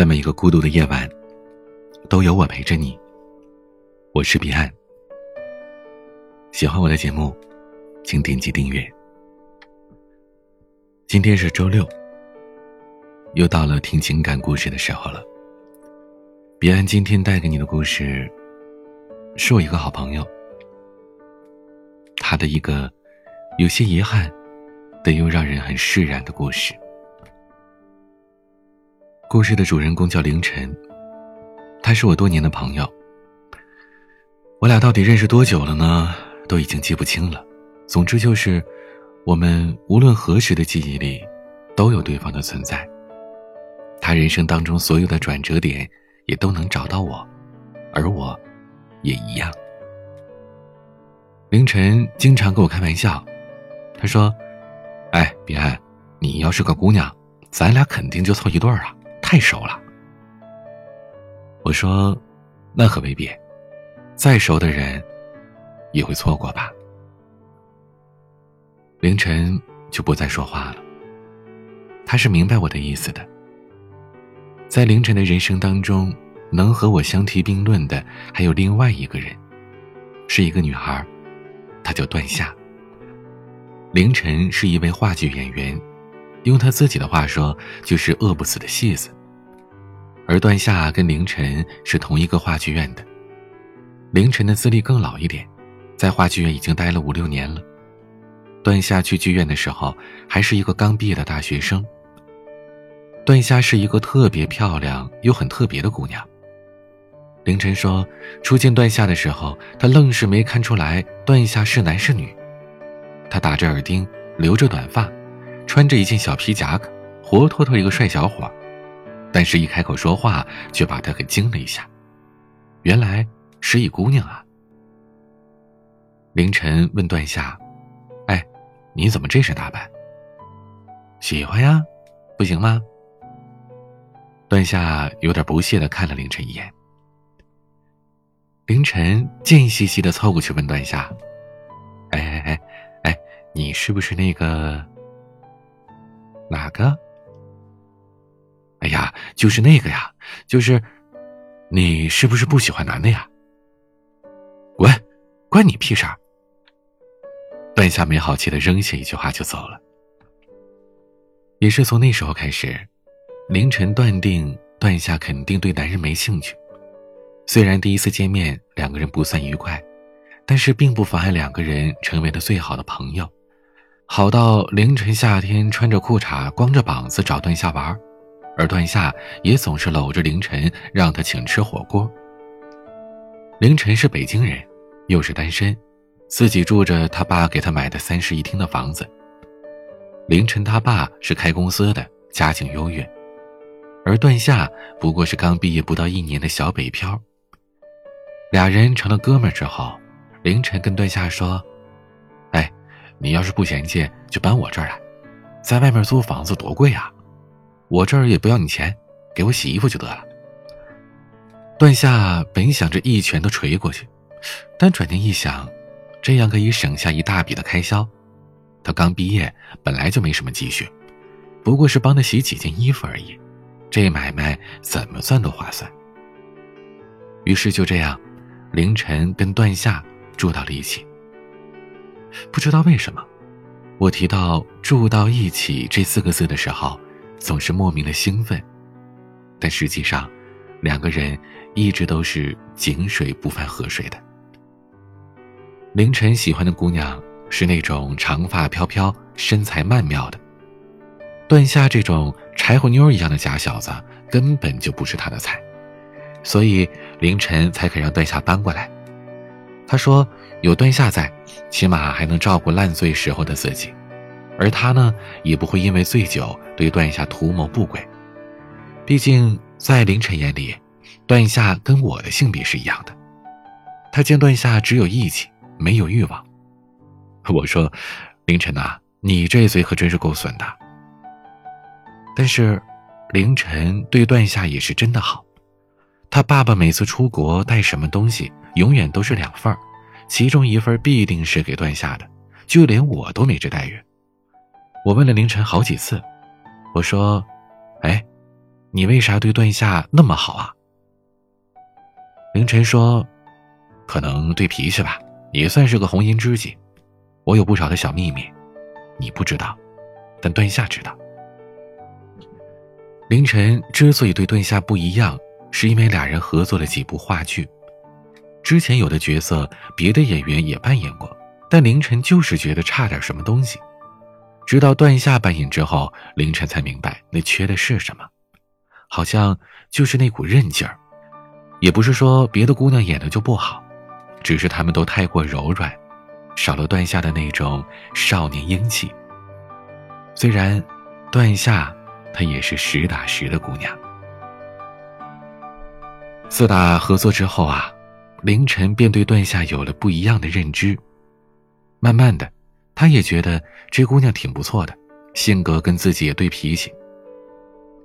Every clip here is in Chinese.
在每一个孤独的夜晚，都有我陪着你。我是彼岸。喜欢我的节目，请点击订阅。今天是周六，又到了听情感故事的时候了。彼岸今天带给你的故事，是我一个好朋友，他的一个有些遗憾，但又让人很释然的故事。故事的主人公叫凌晨，他是我多年的朋友。我俩到底认识多久了呢？都已经记不清了。总之就是，我们无论何时的记忆里，都有对方的存在。他人生当中所有的转折点，也都能找到我，而我，也一样。凌晨经常跟我开玩笑，他说：“哎，彼岸，你要是个姑娘，咱俩肯定就凑一对儿啊。”太熟了，我说，那可未必，再熟的人也会错过吧。凌晨就不再说话了。他是明白我的意思的。在凌晨的人生当中，能和我相提并论的还有另外一个人，是一个女孩，她叫段夏。凌晨是一位话剧演员，用他自己的话说，就是饿不死的戏子。而段夏跟凌晨是同一个话剧院的，凌晨的资历更老一点，在话剧院已经待了五六年了。段夏去剧院的时候还是一个刚毕业的大学生。段夏是一个特别漂亮又很特别的姑娘。凌晨说，初见段夏的时候，他愣是没看出来段夏是男是女。他打着耳钉，留着短发，穿着一件小皮夹克，活脱脱一个帅小伙。但是，一开口说话，却把他给惊了一下。原来是一姑娘啊！凌晨问段夏：“哎，你怎么这身打扮？喜欢呀，不行吗？”段夏有点不屑的看了凌晨一眼。凌晨贱兮兮的凑过去问段夏：“哎哎哎哎，你是不是那个哪个？”哎呀，就是那个呀，就是，你是不是不喜欢男的呀？滚，关你屁事儿！段夏没好气的扔下一句话就走了。也是从那时候开始，凌晨断定段夏肯定对男人没兴趣。虽然第一次见面两个人不算愉快，但是并不妨碍两个人成为了最好的朋友，好到凌晨夏天穿着裤衩光着膀子找段夏玩。而段夏也总是搂着凌晨，让他请吃火锅。凌晨是北京人，又是单身，自己住着他爸给他买的三室一厅的房子。凌晨他爸是开公司的，家境优越，而段夏不过是刚毕业不到一年的小北漂。俩人成了哥们之后，凌晨跟段夏说：“哎，你要是不嫌弃，就搬我这儿来，在外面租房子多贵啊。”我这儿也不要你钱，给我洗衣服就得了。段夏本想着一拳头捶过去，但转念一想，这样可以省下一大笔的开销。他刚毕业，本来就没什么积蓄，不过是帮他洗几件衣服而已，这买卖怎么算都划算。于是就这样，凌晨跟段夏住到了一起。不知道为什么，我提到“住到一起”这四个字的时候。总是莫名的兴奋，但实际上，两个人一直都是井水不犯河水的。凌晨喜欢的姑娘是那种长发飘飘、身材曼妙的，段夏这种柴火妞一样的假小子根本就不是他的菜，所以凌晨才肯让段夏搬过来。他说：“有段夏在，起码还能照顾烂醉时候的自己。”而他呢，也不会因为醉酒对段夏图谋不轨。毕竟在凌晨眼里，段夏跟我的性别是一样的。他见段夏只有义气，没有欲望。我说：“凌晨呐，你这嘴可真是够损的。”但是，凌晨对段夏也是真的好。他爸爸每次出国带什么东西，永远都是两份其中一份必定是给段夏的，就连我都没这待遇。我问了凌晨好几次，我说：“哎，你为啥对段夏那么好啊？”凌晨说：“可能对脾气吧，也算是个红颜知己。我有不少的小秘密，你不知道，但段夏知道。”凌晨之所以对段夏不一样，是因为俩人合作了几部话剧。之前有的角色，别的演员也扮演过，但凌晨就是觉得差点什么东西。直到段夏扮演之后，凌晨才明白那缺的是什么，好像就是那股韧劲儿。也不是说别的姑娘演的就不好，只是她们都太过柔软，少了段夏的那种少年英气。虽然段夏。她也是实打实的姑娘。四大合作之后啊，凌晨便对段夏有了不一样的认知。慢慢的，他也觉得这姑娘挺不错的，性格跟自己也对脾气。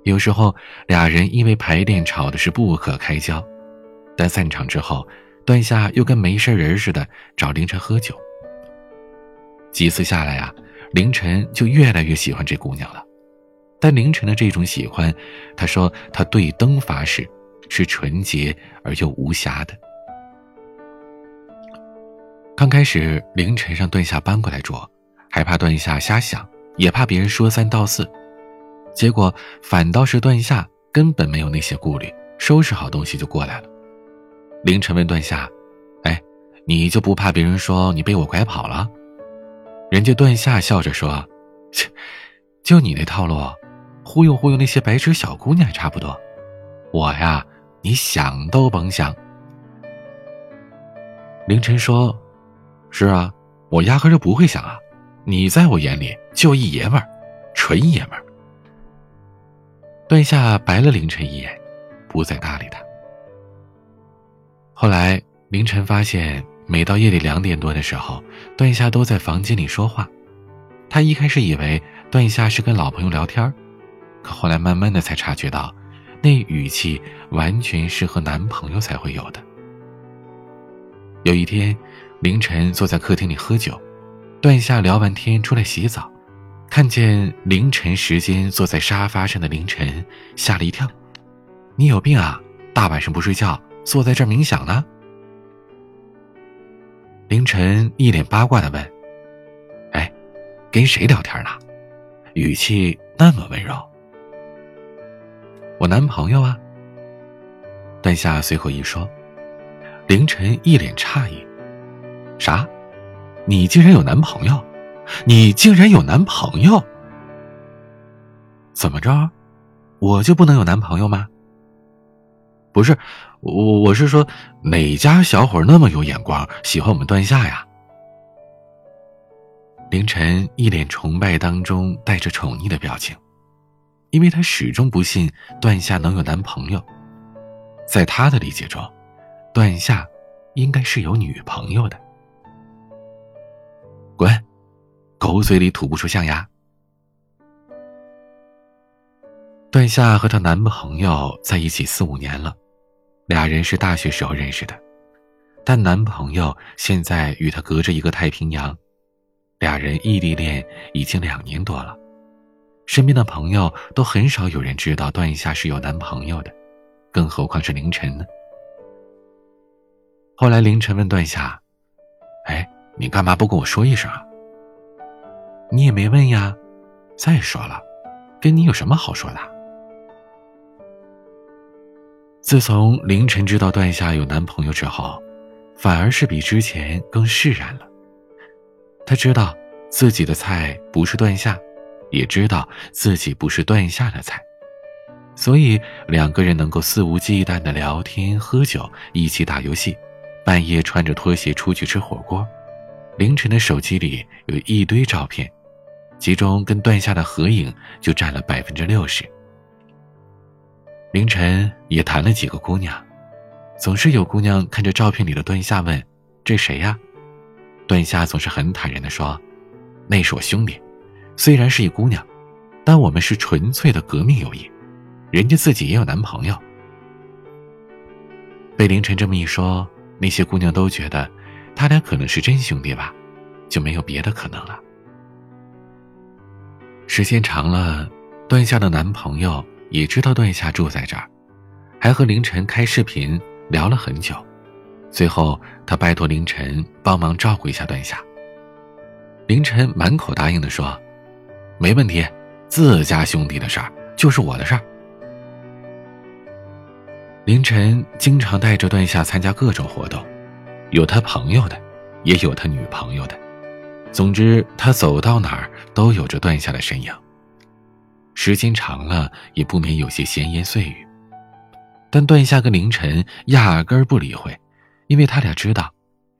有时候俩人因为排练吵的是不可开交，但散场之后，段夏又跟没事人似的找凌晨喝酒。几次下来啊，凌晨就越来越喜欢这姑娘了。但凌晨的这种喜欢，他说他对灯发誓，是纯洁而又无瑕的。刚开始，凌晨让段夏搬过来住，还怕段夏瞎想，也怕别人说三道四。结果反倒是段夏根本没有那些顾虑，收拾好东西就过来了。凌晨问段夏：“哎，你就不怕别人说你被我拐跑了？”人家段夏笑着说：“切，就你那套路。”忽悠忽悠那些白痴小姑娘还差不多，我呀，你想都甭想。凌晨说：“是啊，我压根就不会想啊，你在我眼里就一爷们儿，纯爷们儿。”段夏白了凌晨一眼，不再搭理他。后来凌晨发现，每到夜里两点多的时候，段夏都在房间里说话。他一开始以为段夏是跟老朋友聊天可后来慢慢的才察觉到，那语气完全是和男朋友才会有的。有一天，凌晨坐在客厅里喝酒，段夏聊完天出来洗澡，看见凌晨时间坐在沙发上的凌晨，吓了一跳：“你有病啊？大晚上不睡觉，坐在这儿冥想呢？”凌晨一脸八卦的问：“哎，跟谁聊天呢？语气那么温柔。”我男朋友啊。段夏随口一说，凌晨一脸诧异：“啥？你竟然有男朋友？你竟然有男朋友？怎么着？我就不能有男朋友吗？不是，我我是说，哪家小伙那么有眼光，喜欢我们段夏呀？”凌晨一脸崇拜当中带着宠溺的表情。因为他始终不信段夏能有男朋友，在他的理解中，段夏应该是有女朋友的。滚，狗嘴里吐不出象牙。段夏和她男朋友在一起四五年了，俩人是大学时候认识的，但男朋友现在与她隔着一个太平洋，俩人异地恋已经两年多了。身边的朋友都很少有人知道段夏是有男朋友的，更何况是凌晨呢？后来凌晨问段夏：“哎，你干嘛不跟我说一声啊？”你也没问呀。再说了，跟你有什么好说的？自从凌晨知道段夏有男朋友之后，反而是比之前更释然了。他知道自己的菜不是段夏。也知道自己不是段夏的菜，所以两个人能够肆无忌惮的聊天、喝酒，一起打游戏，半夜穿着拖鞋出去吃火锅。凌晨的手机里有一堆照片，其中跟段夏的合影就占了百分之六十。凌晨也谈了几个姑娘，总是有姑娘看着照片里的段夏问：“这谁呀？”段夏总是很坦然的说：“那是我兄弟。”虽然是一姑娘，但我们是纯粹的革命友谊。人家自己也有男朋友。被凌晨这么一说，那些姑娘都觉得他俩可能是真兄弟吧，就没有别的可能了。时间长了，段夏的男朋友也知道段夏住在这儿，还和凌晨开视频聊了很久。最后，他拜托凌晨帮忙照顾一下段夏。凌晨满口答应的说：“没问题，自家兄弟的事儿就是我的事儿。”凌晨经常带着段夏参加各种活动，有他朋友的，也有他女朋友的。总之，他走到哪儿都有着段夏的身影。时间长了，也不免有些闲言碎语。但段夏跟凌晨压根儿不理会，因为他俩知道，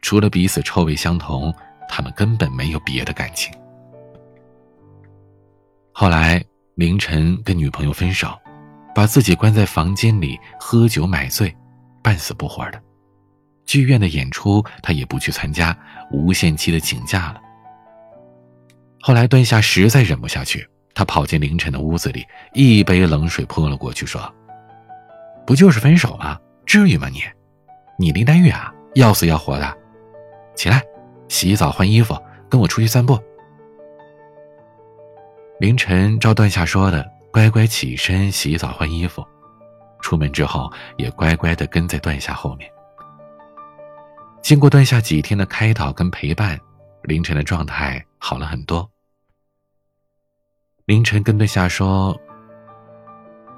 除了彼此臭味相同，他们根本没有别的感情。后来，凌晨跟女朋友分手。把自己关在房间里喝酒买醉，半死不活的。剧院的演出他也不去参加，无限期的请假了。后来段夏实在忍不下去，他跑进凌晨的屋子里，一杯冷水泼了过去，说：“不就是分手吗？至于吗你？你林黛玉啊，要死要活的，起来，洗澡换衣服，跟我出去散步。”凌晨照段夏说的。乖乖起身洗澡换衣服，出门之后也乖乖的跟在段夏后面。经过段夏几天的开导跟陪伴，凌晨的状态好了很多。凌晨跟段夏说：“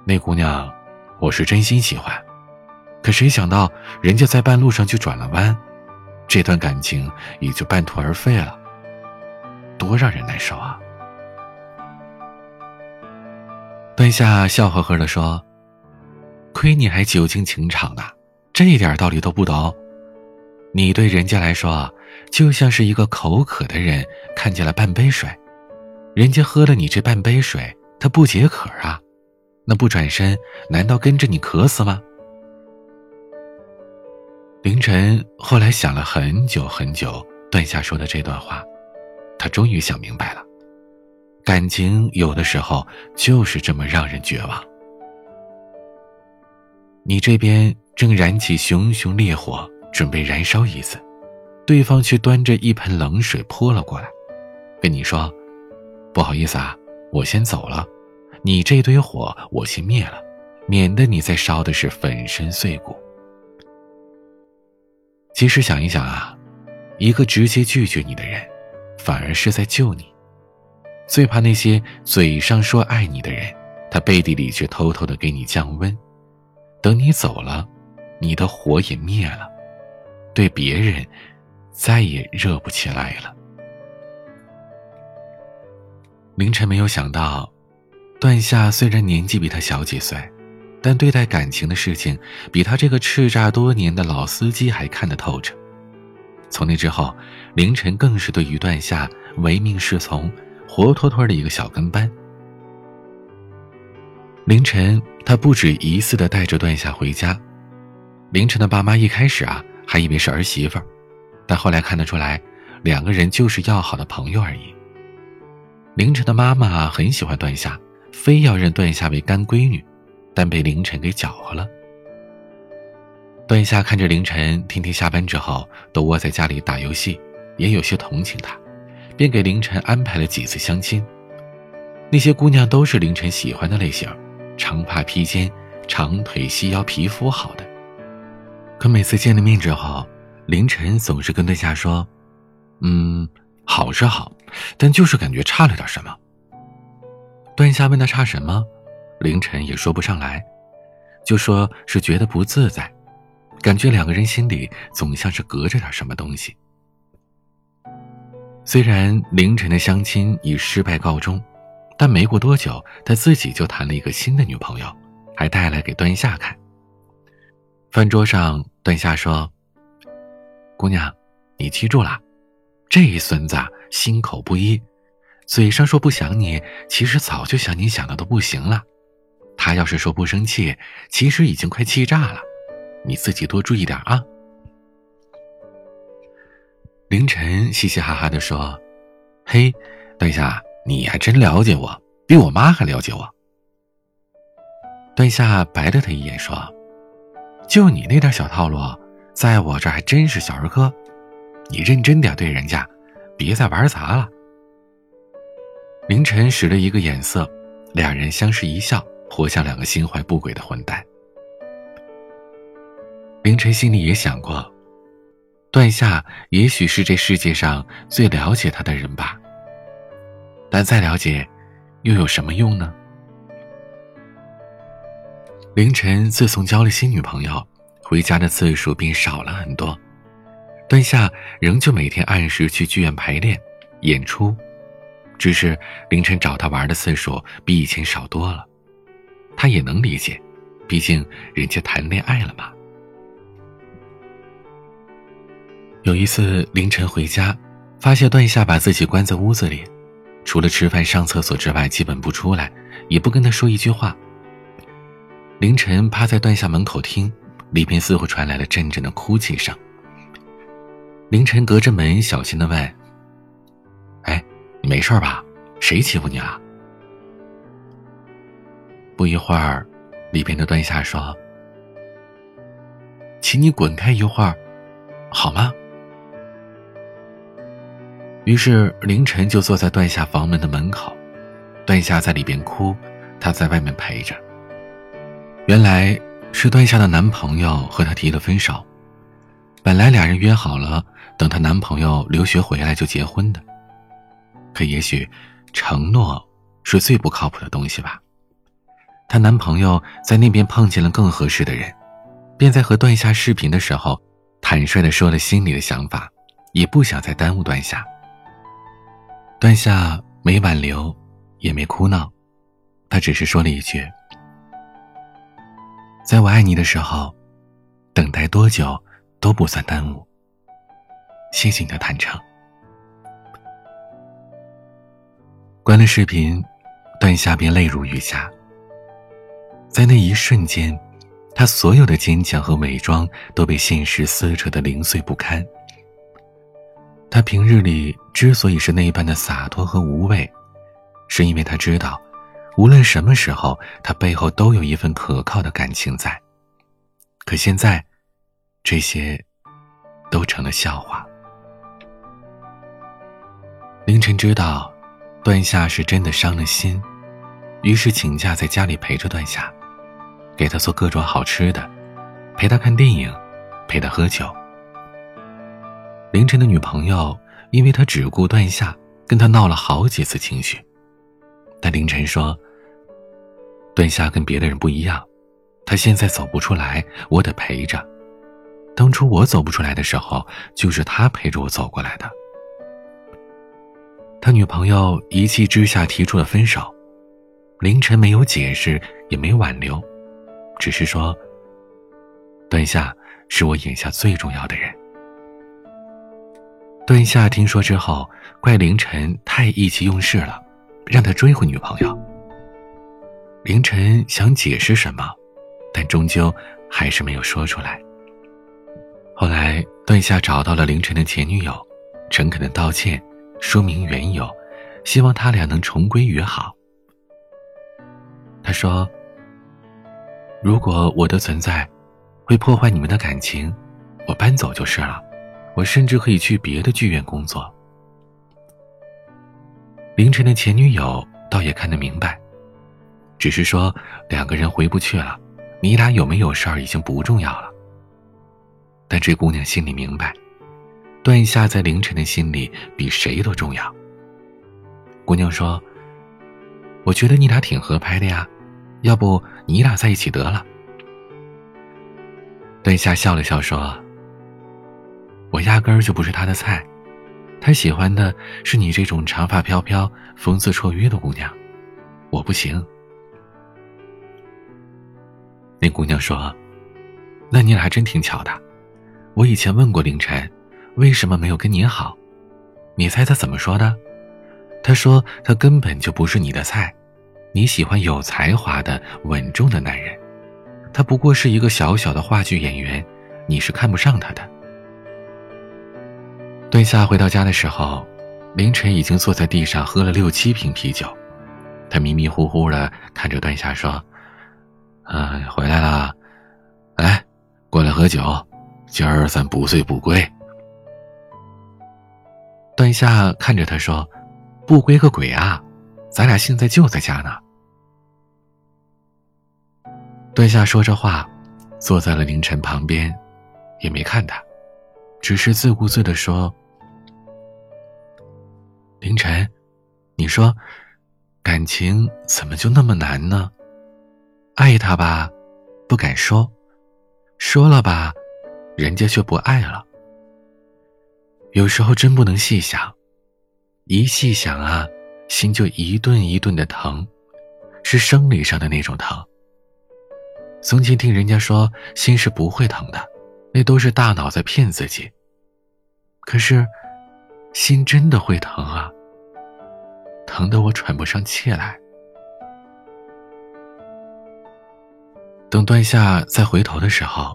那姑娘，我是真心喜欢，可谁想到人家在半路上就转了弯，这段感情也就半途而废了，多让人难受啊！”段夏笑呵呵地说：“亏你还久经情场呢，这一点道理都不懂。你对人家来说，就像是一个口渴的人看见了半杯水，人家喝了你这半杯水，他不解渴啊，那不转身，难道跟着你渴死吗？”凌晨后来想了很久很久，段夏说的这段话，他终于想明白了。感情有的时候就是这么让人绝望。你这边正燃起熊熊烈火，准备燃烧一次，对方却端着一盆冷水泼了过来，跟你说：“不好意思啊，我先走了，你这堆火我先灭了，免得你再烧的是粉身碎骨。”其实想一想啊，一个直接拒绝你的人，反而是在救你。最怕那些嘴上说爱你的人，他背地里却偷偷的给你降温，等你走了，你的火也灭了，对别人再也热不起来了。凌晨没有想到，段夏虽然年纪比他小几岁，但对待感情的事情，比他这个叱咤多年的老司机还看得透彻。从那之后，凌晨更是对于段夏唯命是从。活脱脱的一个小跟班。凌晨，他不止一次的带着段夏回家。凌晨的爸妈一开始啊，还以为是儿媳妇儿，但后来看得出来，两个人就是要好的朋友而已。凌晨的妈妈很喜欢段夏，非要认段夏为干闺女，但被凌晨给搅和了。段夏看着凌晨天天下班之后都窝在家里打游戏，也有些同情他。便给凌晨安排了几次相亲，那些姑娘都是凌晨喜欢的类型，长发披肩、长腿细腰、皮肤好的。可每次见了面之后，凌晨总是跟段夏说：“嗯，好是好，但就是感觉差了点什么。”段夏问他差什么，凌晨也说不上来，就说是觉得不自在，感觉两个人心里总像是隔着点什么东西。虽然凌晨的相亲以失败告终，但没过多久，他自己就谈了一个新的女朋友，还带来给段夏看。饭桌上，段夏说：“姑娘，你记住了，这孙子心口不一，嘴上说不想你，其实早就想你想的都不行了。他要是说不生气，其实已经快气炸了。你自己多注意点啊。”凌晨嘻嘻哈哈的说：“嘿，段夏，你还真了解我，比我妈还了解我。”段夏白了他一眼说：“就你那点小套路，在我这还真是小儿科。你认真点对人家，别再玩砸了。”凌晨使了一个眼色，两人相视一笑，活像两个心怀不轨的混蛋。凌晨心里也想过，段夏也许是这世界上最了解他的人吧。但再了解，又有什么用呢？凌晨自从交了新女朋友，回家的次数便少了很多。段夏仍旧每天按时去剧院排练、演出，只是凌晨找他玩的次数比以前少多了。他也能理解，毕竟人家谈恋爱了嘛。有一次凌晨回家，发现段夏把自己关在屋子里，除了吃饭、上厕所之外，基本不出来，也不跟他说一句话。凌晨趴在段下门口听，里边似乎传来了阵阵的哭泣声。凌晨隔着门小心的问：“哎，你没事吧？谁欺负你了？”不一会儿，里边的段夏说：“请你滚开一会儿，好吗？”于是凌晨就坐在段夏房门的门口，段夏在里边哭，他在外面陪着。原来是段夏的男朋友和她提了分手，本来俩人约好了。等她男朋友留学回来就结婚的，可也许承诺是最不靠谱的东西吧。她男朋友在那边碰见了更合适的人，便在和段夏视频的时候，坦率的说了心里的想法，也不想再耽误段夏。段夏没挽留，也没哭闹，他只是说了一句：“在我爱你的时候，等待多久都不算耽误。”谢谢你的坦诚。关了视频，段夏便泪如雨下。在那一瞬间，他所有的坚强和伪装都被现实撕扯的零碎不堪。他平日里之所以是那般的洒脱和无畏，是因为他知道，无论什么时候，他背后都有一份可靠的感情在。可现在，这些，都成了笑话。凌晨知道，段夏是真的伤了心，于是请假在家里陪着段夏，给他做各种好吃的，陪他看电影，陪他喝酒。凌晨的女朋友因为他只顾段夏，跟他闹了好几次情绪。但凌晨说：“段夏跟别的人不一样，他现在走不出来，我得陪着。当初我走不出来的时候，就是他陪着我走过来的。”他女朋友一气之下提出了分手，凌晨没有解释，也没挽留，只是说：“段夏是我眼下最重要的人。”段夏听说之后，怪凌晨太意气用事了，让他追回女朋友。凌晨想解释什么，但终究还是没有说出来。后来，段夏找到了凌晨的前女友，诚恳的道歉。说明缘由，希望他俩能重归于好。他说：“如果我的存在会破坏你们的感情，我搬走就是了。我甚至可以去别的剧院工作。”凌晨的前女友倒也看得明白，只是说两个人回不去了，你俩有没有事儿已经不重要了。但这姑娘心里明白。段夏在凌晨的心里比谁都重要。姑娘说：“我觉得你俩挺合拍的呀，要不你俩在一起得了。”段夏笑了笑说：“我压根儿就不是他的菜，他喜欢的是你这种长发飘飘、风姿绰约的姑娘，我不行。”那姑娘说：“那你俩还真挺巧的，我以前问过凌晨。”为什么没有跟你好？你猜他怎么说的？他说他根本就不是你的菜，你喜欢有才华的、稳重的男人，他不过是一个小小的话剧演员，你是看不上他的。段夏回到家的时候，凌晨已经坐在地上喝了六七瓶啤酒，他迷迷糊糊的看着段夏说：“啊，回来了，来，过来喝酒，今儿咱不醉不归。”段夏看着他说：“不归个鬼啊，咱俩现在就在家呢。”段夏说着话，坐在了凌晨旁边，也没看他，只是自顾自的说：“凌晨，你说，感情怎么就那么难呢？爱他吧，不敢说；说了吧，人家却不爱了。有时候真不能细想，一细想啊，心就一顿一顿的疼，是生理上的那种疼。”从前听人家说，心是不会疼的，那都是大脑在骗自己。可是，心真的会疼啊，疼得我喘不上气来。等段夏再回头的时候，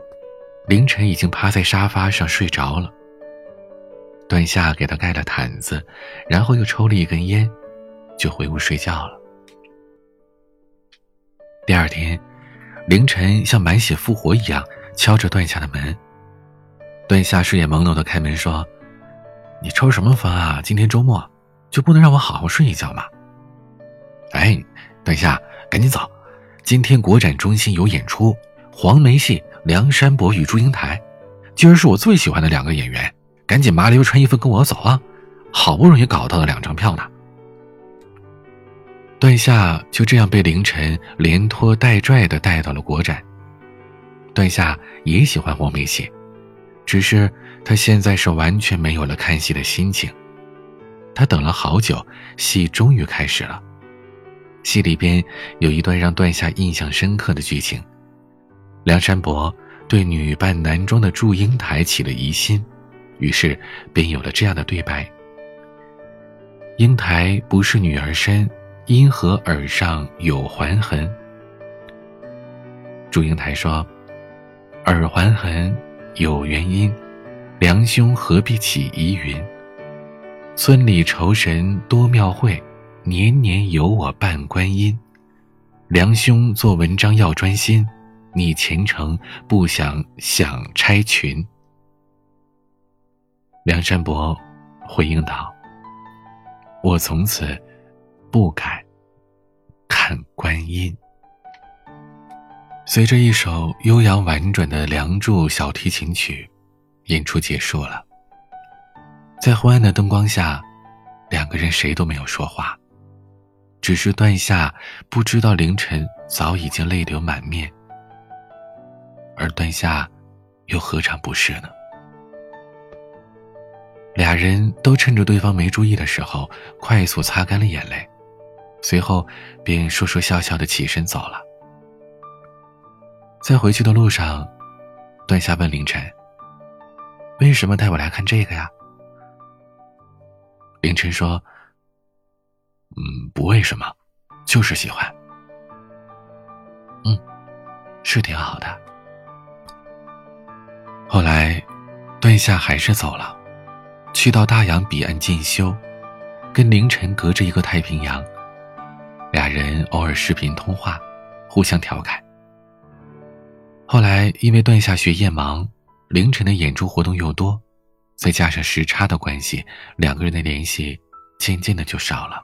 凌晨已经趴在沙发上睡着了。段夏给他盖了毯子，然后又抽了一根烟，就回屋睡觉了。第二天。凌晨像满血复活一样敲着段夏的门。段夏睡眼朦胧的开门说：“你抽什么风啊？今天周末，就不能让我好好睡一觉吗？”哎，段夏，赶紧走！今天国展中心有演出，黄梅戏《梁山伯与祝英台》，今儿是我最喜欢的两个演员，赶紧麻溜穿衣服跟我走啊！好不容易搞到了两张票呢。段夏就这样被凌晨连拖带拽的带到了国展。段夏也喜欢黄梅戏，只是他现在是完全没有了看戏的心情。他等了好久，戏终于开始了。戏里边有一段让段夏印象深刻的剧情：梁山伯对女扮男装的祝英台起了疑心，于是便有了这样的对白：“英台不是女儿身。”因何耳上有环痕？祝英台说：“耳环痕有原因，梁兄何必起疑云？村里酬神多庙会，年年有我伴观音。梁兄做文章要专心，你前程不想想拆群。”梁山伯回应道：“我从此。”不敢看观音。随着一首悠扬婉转的《梁祝》小提琴曲，演出结束了。在昏暗的灯光下，两个人谁都没有说话，只是段夏不知道凌晨早已经泪流满面，而段夏又何尝不是呢？俩人都趁着对方没注意的时候，快速擦干了眼泪。随后，便说说笑笑的起身走了。在回去的路上，段夏问凌晨：“为什么带我来看这个呀？”凌晨说：“嗯，不为什么，就是喜欢。嗯，是挺好的。”后来，段夏还是走了，去到大洋彼岸进修，跟凌晨隔着一个太平洋。俩人偶尔视频通话，互相调侃。后来因为段夏学业忙，凌晨的演出活动又多，再加上时差的关系，两个人的联系渐渐的就少了。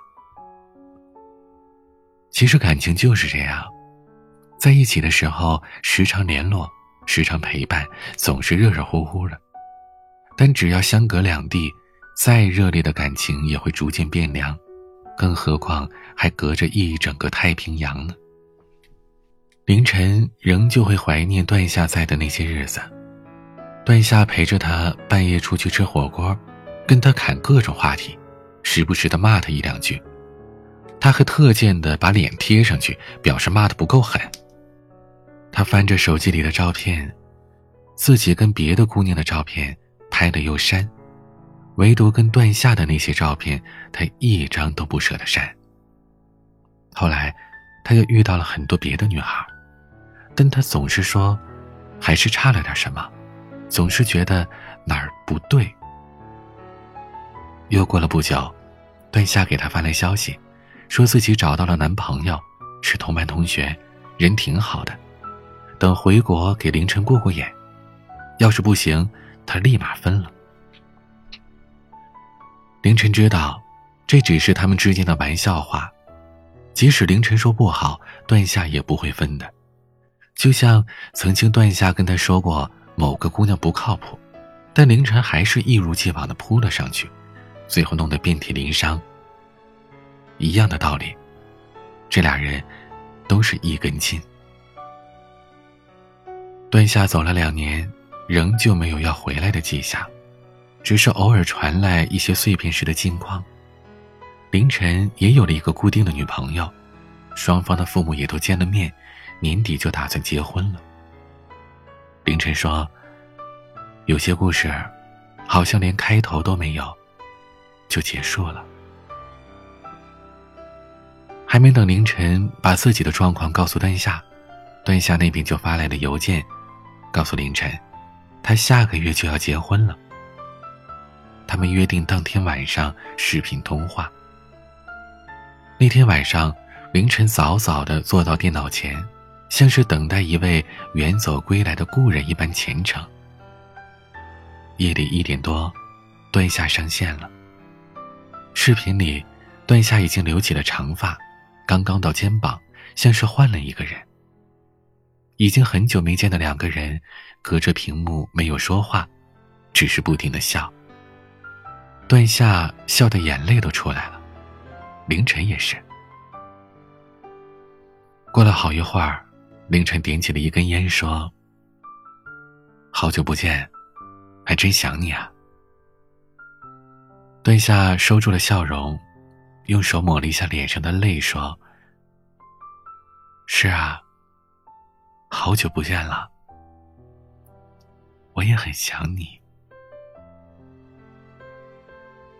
其实感情就是这样，在一起的时候时常联络，时常陪伴，总是热热乎乎的；但只要相隔两地，再热烈的感情也会逐渐变凉。更何况还隔着一整个太平洋呢。凌晨仍旧会怀念段夏在的那些日子，段夏陪着他半夜出去吃火锅，跟他侃各种话题，时不时的骂他一两句，他还特贱的把脸贴上去，表示骂的不够狠。他翻着手机里的照片，自己跟别的姑娘的照片拍的又删。唯独跟段夏的那些照片，他一张都不舍得删。后来，他又遇到了很多别的女孩，但他总是说，还是差了点什么，总是觉得哪儿不对。又过了不久，段夏给他发来消息，说自己找到了男朋友，是同班同学，人挺好的，等回国给凌晨过过眼，要是不行，他立马分了。凌晨知道，这只是他们之间的玩笑话。即使凌晨说不好，段夏也不会分的。就像曾经段夏跟他说过某个姑娘不靠谱，但凌晨还是一如既往的扑了上去，最后弄得遍体鳞伤。一样的道理，这俩人都是一根筋。段夏走了两年，仍旧没有要回来的迹象，只是偶尔传来一些碎片式的近况。凌晨也有了一个固定的女朋友，双方的父母也都见了面。年底就打算结婚了。凌晨说：“有些故事，好像连开头都没有，就结束了。”还没等凌晨把自己的状况告诉段夏，段夏那边就发来了邮件，告诉凌晨，他下个月就要结婚了。他们约定当天晚上视频通话。那天晚上，凌晨早早的坐到电脑前。像是等待一位远走归来的故人一般虔诚。夜里一点多，段夏上线了。视频里，段夏已经留起了长发，刚刚到肩膀，像是换了一个人。已经很久没见的两个人，隔着屏幕没有说话，只是不停的笑。段夏笑的眼泪都出来了，凌晨也是。过了好一会儿。凌晨点起了一根烟，说：“好久不见，还真想你啊。”段夏收住了笑容，用手抹了一下脸上的泪，说：“是啊，好久不见了，我也很想你。”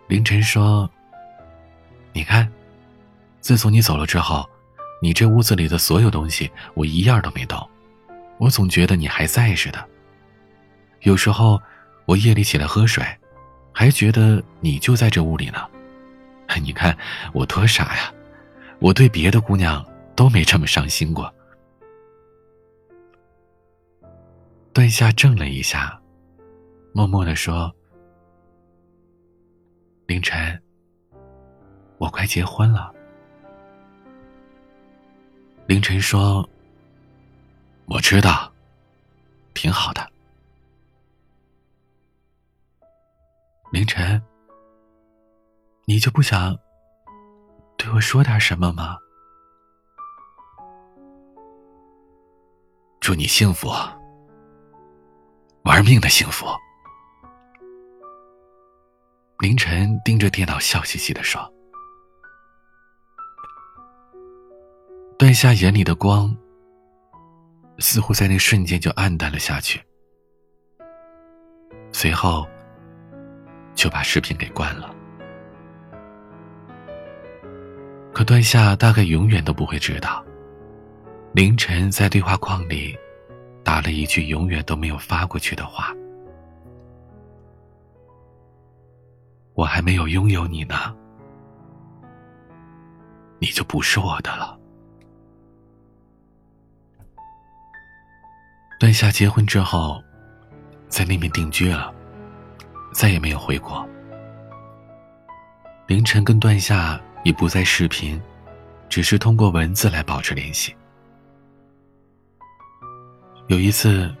凌晨说：“你看，自从你走了之后。”你这屋子里的所有东西，我一样都没动，我总觉得你还在似的。有时候，我夜里起来喝水，还觉得你就在这屋里呢。你看我多傻呀！我对别的姑娘都没这么上心过。段夏怔了一下，默默的说：“凌晨，我快结婚了。”凌晨说：“我知道，挺好的。”凌晨，你就不想对我说点什么吗？祝你幸福，玩命的幸福。凌晨盯着电脑，笑嘻嘻的说。段夏眼里的光，似乎在那瞬间就暗淡了下去，随后就把视频给关了。可段夏大概永远都不会知道，凌晨在对话框里打了一句永远都没有发过去的话：“我还没有拥有你呢，你就不是我的了。”段夏结婚之后，在那边定居了，再也没有回国。凌晨跟段夏也不再视频，只是通过文字来保持联系。有一次，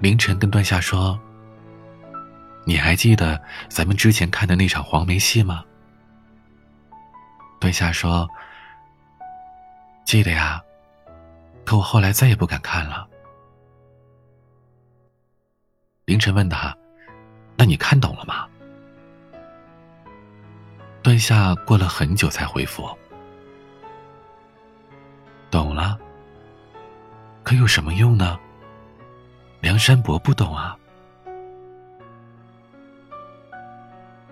凌晨跟段夏说：“你还记得咱们之前看的那场黄梅戏吗？”段夏说：“记得呀，可我后来再也不敢看了。”凌晨问他：“那你看懂了吗？”段夏过了很久才回复：“懂了。可有什么用呢？梁山伯不懂啊。”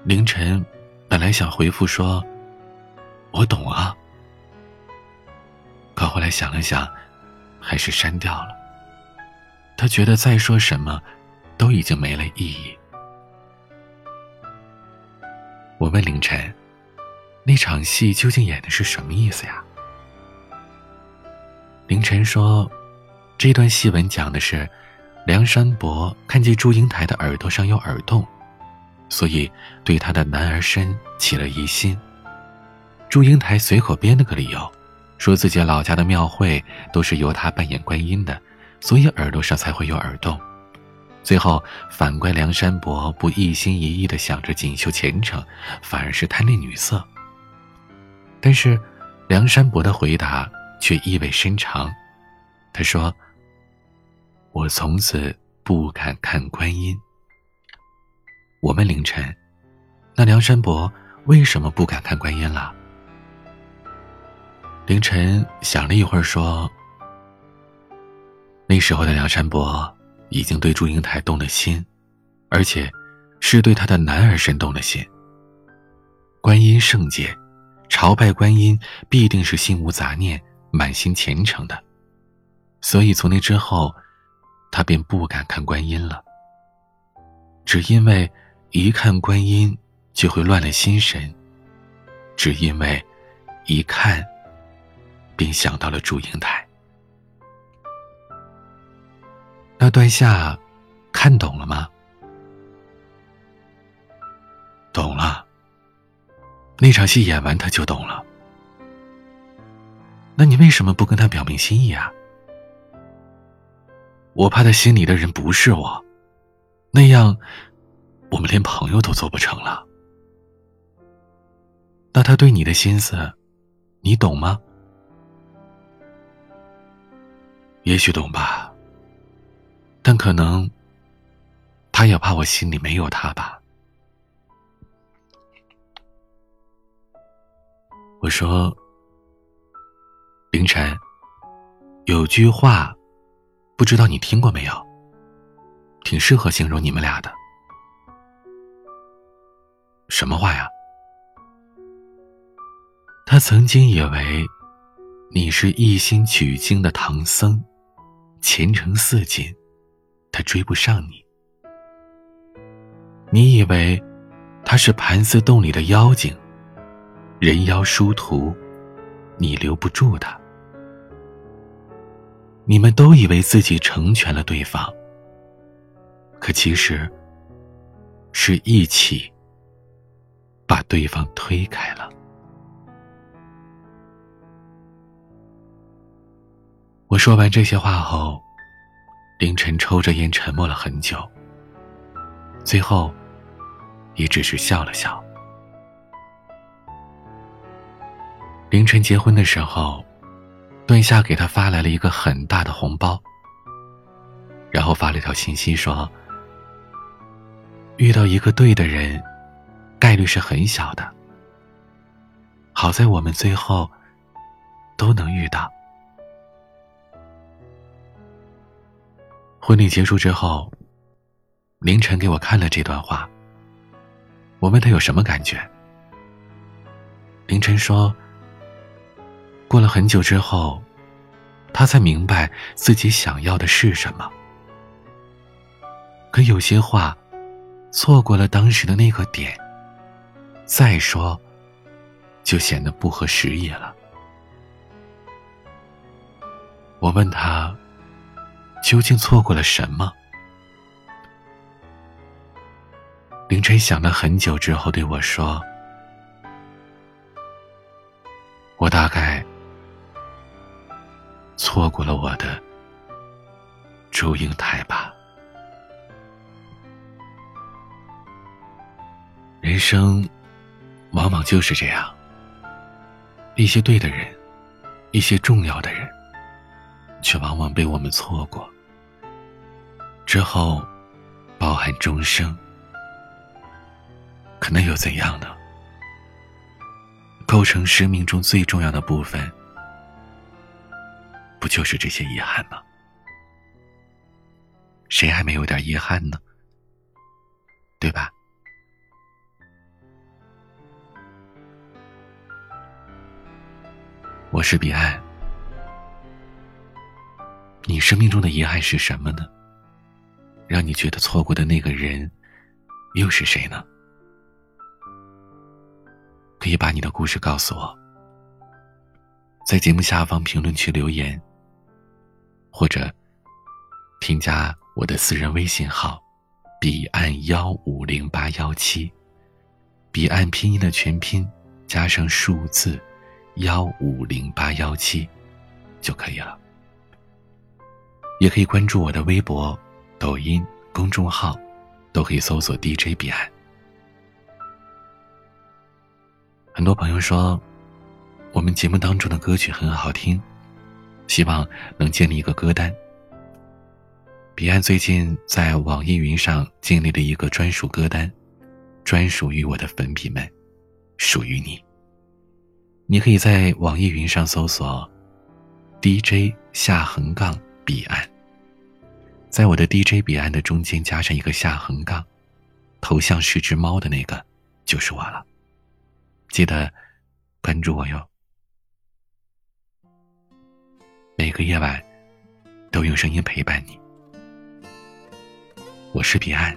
凌晨本来想回复说：“我懂啊。”可后来想了想，还是删掉了。他觉得再说什么。都已经没了意义。我问凌晨：“那场戏究竟演的是什么意思呀？”凌晨说：“这段戏文讲的是，梁山伯看见祝英台的耳朵上有耳洞，所以对他的男儿身起了疑心。祝英台随口编了个理由，说自己老家的庙会都是由他扮演观音的，所以耳朵上才会有耳洞。最后反怪梁山伯不一心一意的想着锦绣前程，反而是贪恋女色。但是，梁山伯的回答却意味深长。他说：“我从此不敢看观音。”我问凌晨，那梁山伯为什么不敢看观音了？凌晨想了一会儿，说：“那时候的梁山伯已经对祝英台动了心，而且是对他的男儿身动了心。观音圣洁，朝拜观音必定是心无杂念、满心虔诚的，所以从那之后，他便不敢看观音了。只因为一看观音就会乱了心神，只因为一看。”便想到了祝英台。那段下看懂了吗？懂了。那场戏演完他就懂了。那你为什么不跟他表明心意啊？我怕他心里的人不是我，那样我们连朋友都做不成了。那他对你的心思，你懂吗？也许懂吧，但可能，他也怕我心里没有他吧。我说：“凌晨，有句话，不知道你听过没有？挺适合形容你们俩的。什么话呀？他曾经以为，你是一心取经的唐僧。”前程似锦，他追不上你。你以为他是盘丝洞里的妖精，人妖殊途，你留不住他。你们都以为自己成全了对方，可其实是一起把对方推开了。我说完这些话后，凌晨抽着烟沉默了很久。最后，也只是笑了笑。凌晨结婚的时候，段夏给他发来了一个很大的红包，然后发了一条信息说：“遇到一个对的人，概率是很小的。好在我们最后都能遇到。”婚礼结束之后，凌晨给我看了这段话。我问他有什么感觉。凌晨说：“过了很久之后，他才明白自己想要的是什么。可有些话，错过了当时的那个点，再说，就显得不合时宜了。”我问他。究竟错过了什么？凌晨想了很久之后对我说：“我大概错过了我的祝英台吧。人生往往就是这样，一些对的人，一些重要的人，却往往被我们错过。”之后，包含终生，可能又怎样呢？构成生命中最重要的部分，不就是这些遗憾吗？谁还没有点遗憾呢？对吧？我是彼岸，你生命中的遗憾是什么呢？让你觉得错过的那个人，又是谁呢？可以把你的故事告诉我，在节目下方评论区留言，或者添加我的私人微信号“彼岸幺五零八幺七”，彼岸拼音的全拼加上数字幺五零八幺七就可以了。也可以关注我的微博、抖音公众号，都可以搜索 DJ 彼岸。很多朋友说，我们节目当中的歌曲很好听，希望能建立一个歌单。彼岸最近在网易云上建立了一个专属歌单，专属于我的粉笔们，属于你。你可以在网易云上搜索 “DJ 下横杠彼岸”，在我的 DJ 彼岸的中间加上一个下横杠，头像是只猫的那个，就是我了。记得关注我哟。每个夜晚都用声音陪伴你。我是彼岸，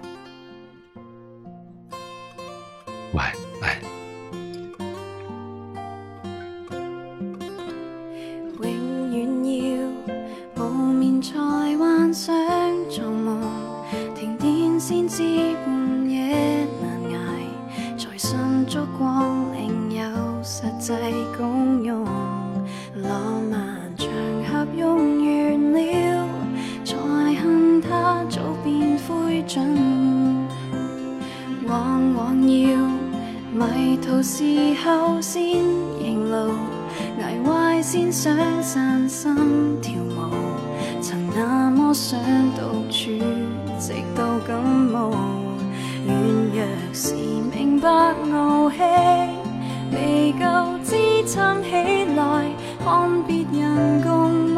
晚安。在幻想做梦，停电先知半夜难挨，才信烛光另有实际功迷途时候先认路，挨坏先想散心跳舞。曾那么想独处，直到感冒。软弱时明白傲气，未够支撑起来，看别人共舞，